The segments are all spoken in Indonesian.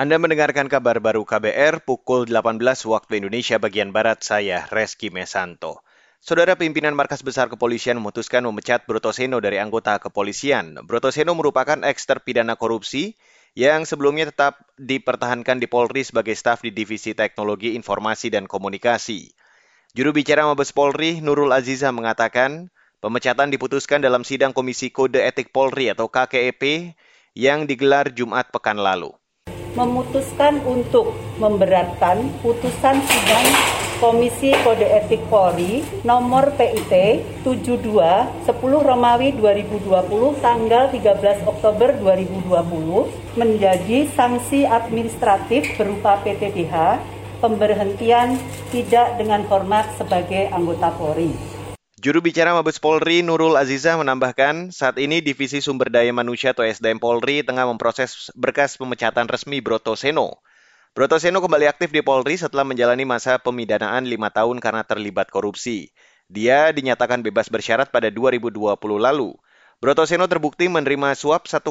Anda mendengarkan kabar baru KBR pukul 18 waktu Indonesia bagian Barat, saya Reski Mesanto. Saudara pimpinan Markas Besar Kepolisian memutuskan memecat Brotoseno dari anggota kepolisian. Brotoseno merupakan eks terpidana korupsi yang sebelumnya tetap dipertahankan di Polri sebagai staf di Divisi Teknologi Informasi dan Komunikasi. Juru bicara Mabes Polri, Nurul Aziza mengatakan, pemecatan diputuskan dalam sidang Komisi Kode Etik Polri atau KKEP yang digelar Jumat pekan lalu memutuskan untuk memberatkan putusan sidang Komisi Kode Etik Polri nomor PIT 72 10 Romawi 2020 tanggal 13 Oktober 2020 menjadi sanksi administratif berupa PTDH pemberhentian tidak dengan hormat sebagai anggota Polri. Juru bicara Mabes Polri Nurul Azizah menambahkan, saat ini Divisi Sumber Daya Manusia atau SDM Polri tengah memproses berkas pemecatan resmi Broto Seno. Broto Seno kembali aktif di Polri setelah menjalani masa pemidanaan lima tahun karena terlibat korupsi. Dia dinyatakan bebas bersyarat pada 2020 lalu. Broto Seno terbukti menerima suap 1,9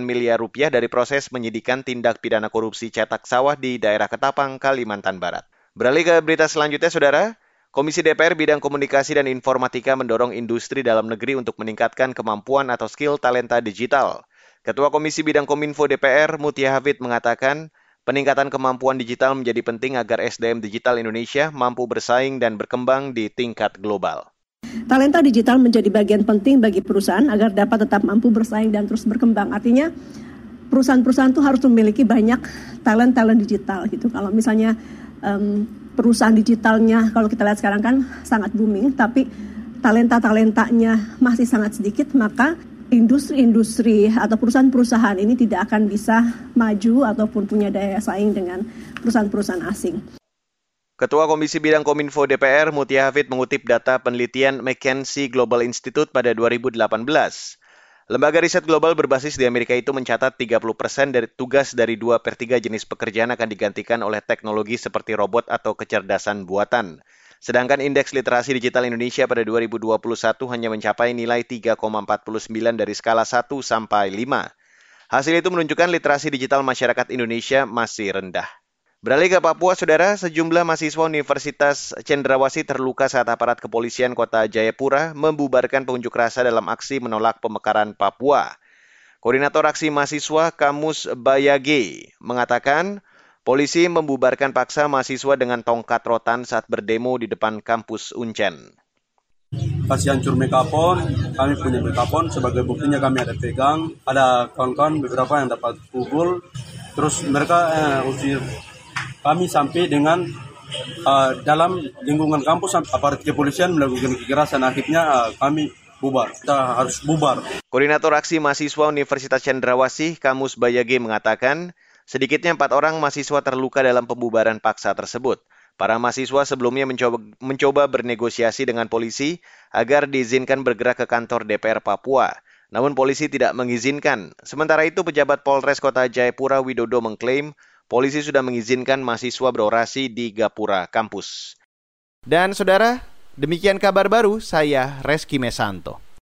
miliar rupiah dari proses menyidikan tindak pidana korupsi cetak sawah di daerah Ketapang, Kalimantan Barat. Beralih ke berita selanjutnya, Saudara. Komisi DPR Bidang Komunikasi dan Informatika mendorong industri dalam negeri untuk meningkatkan kemampuan atau skill talenta digital. Ketua Komisi Bidang Kominfo DPR, Mutia Hafid, mengatakan, peningkatan kemampuan digital menjadi penting agar SDM digital Indonesia mampu bersaing dan berkembang di tingkat global. Talenta digital menjadi bagian penting bagi perusahaan agar dapat tetap mampu bersaing dan terus berkembang. Artinya, perusahaan-perusahaan itu harus memiliki banyak talent-talent digital gitu. Kalau misalnya um, perusahaan digitalnya kalau kita lihat sekarang kan sangat booming, tapi talenta-talentanya masih sangat sedikit, maka industri-industri atau perusahaan-perusahaan ini tidak akan bisa maju ataupun punya daya saing dengan perusahaan-perusahaan asing. Ketua Komisi Bidang Kominfo DPR Mutia Hafid mengutip data penelitian McKinsey Global Institute pada 2018. Lembaga riset global berbasis di Amerika itu mencatat 30% dari tugas dari 2 per 3 jenis pekerjaan akan digantikan oleh teknologi seperti robot atau kecerdasan buatan. Sedangkan indeks literasi digital Indonesia pada 2021 hanya mencapai nilai 3,49 dari skala 1 sampai 5. Hasil itu menunjukkan literasi digital masyarakat Indonesia masih rendah. Beralih ke Papua, saudara, sejumlah mahasiswa Universitas Cendrawasih terluka saat aparat kepolisian kota Jayapura membubarkan pengunjuk rasa dalam aksi menolak pemekaran Papua. Koordinator aksi mahasiswa Kamus Bayage mengatakan, polisi membubarkan paksa mahasiswa dengan tongkat rotan saat berdemo di depan kampus Uncen. Kasih hancur megapon, kami punya megapon, sebagai buktinya kami ada pegang, ada kawan-kawan beberapa yang dapat pukul, terus mereka eh, usir kami sampai dengan uh, dalam lingkungan kampus aparat kepolisian melakukan kekerasan akhirnya uh, kami bubar. Kita harus bubar. Koordinator Aksi Mahasiswa Universitas Cendrawasih, Kamus Bayage mengatakan, sedikitnya empat orang mahasiswa terluka dalam pembubaran paksa tersebut. Para mahasiswa sebelumnya mencoba, mencoba bernegosiasi dengan polisi agar diizinkan bergerak ke kantor DPR Papua. Namun polisi tidak mengizinkan. Sementara itu pejabat Polres Kota Jayapura Widodo mengklaim polisi sudah mengizinkan mahasiswa berorasi di Gapura kampus. Dan saudara, demikian kabar baru saya Reski Mesanto.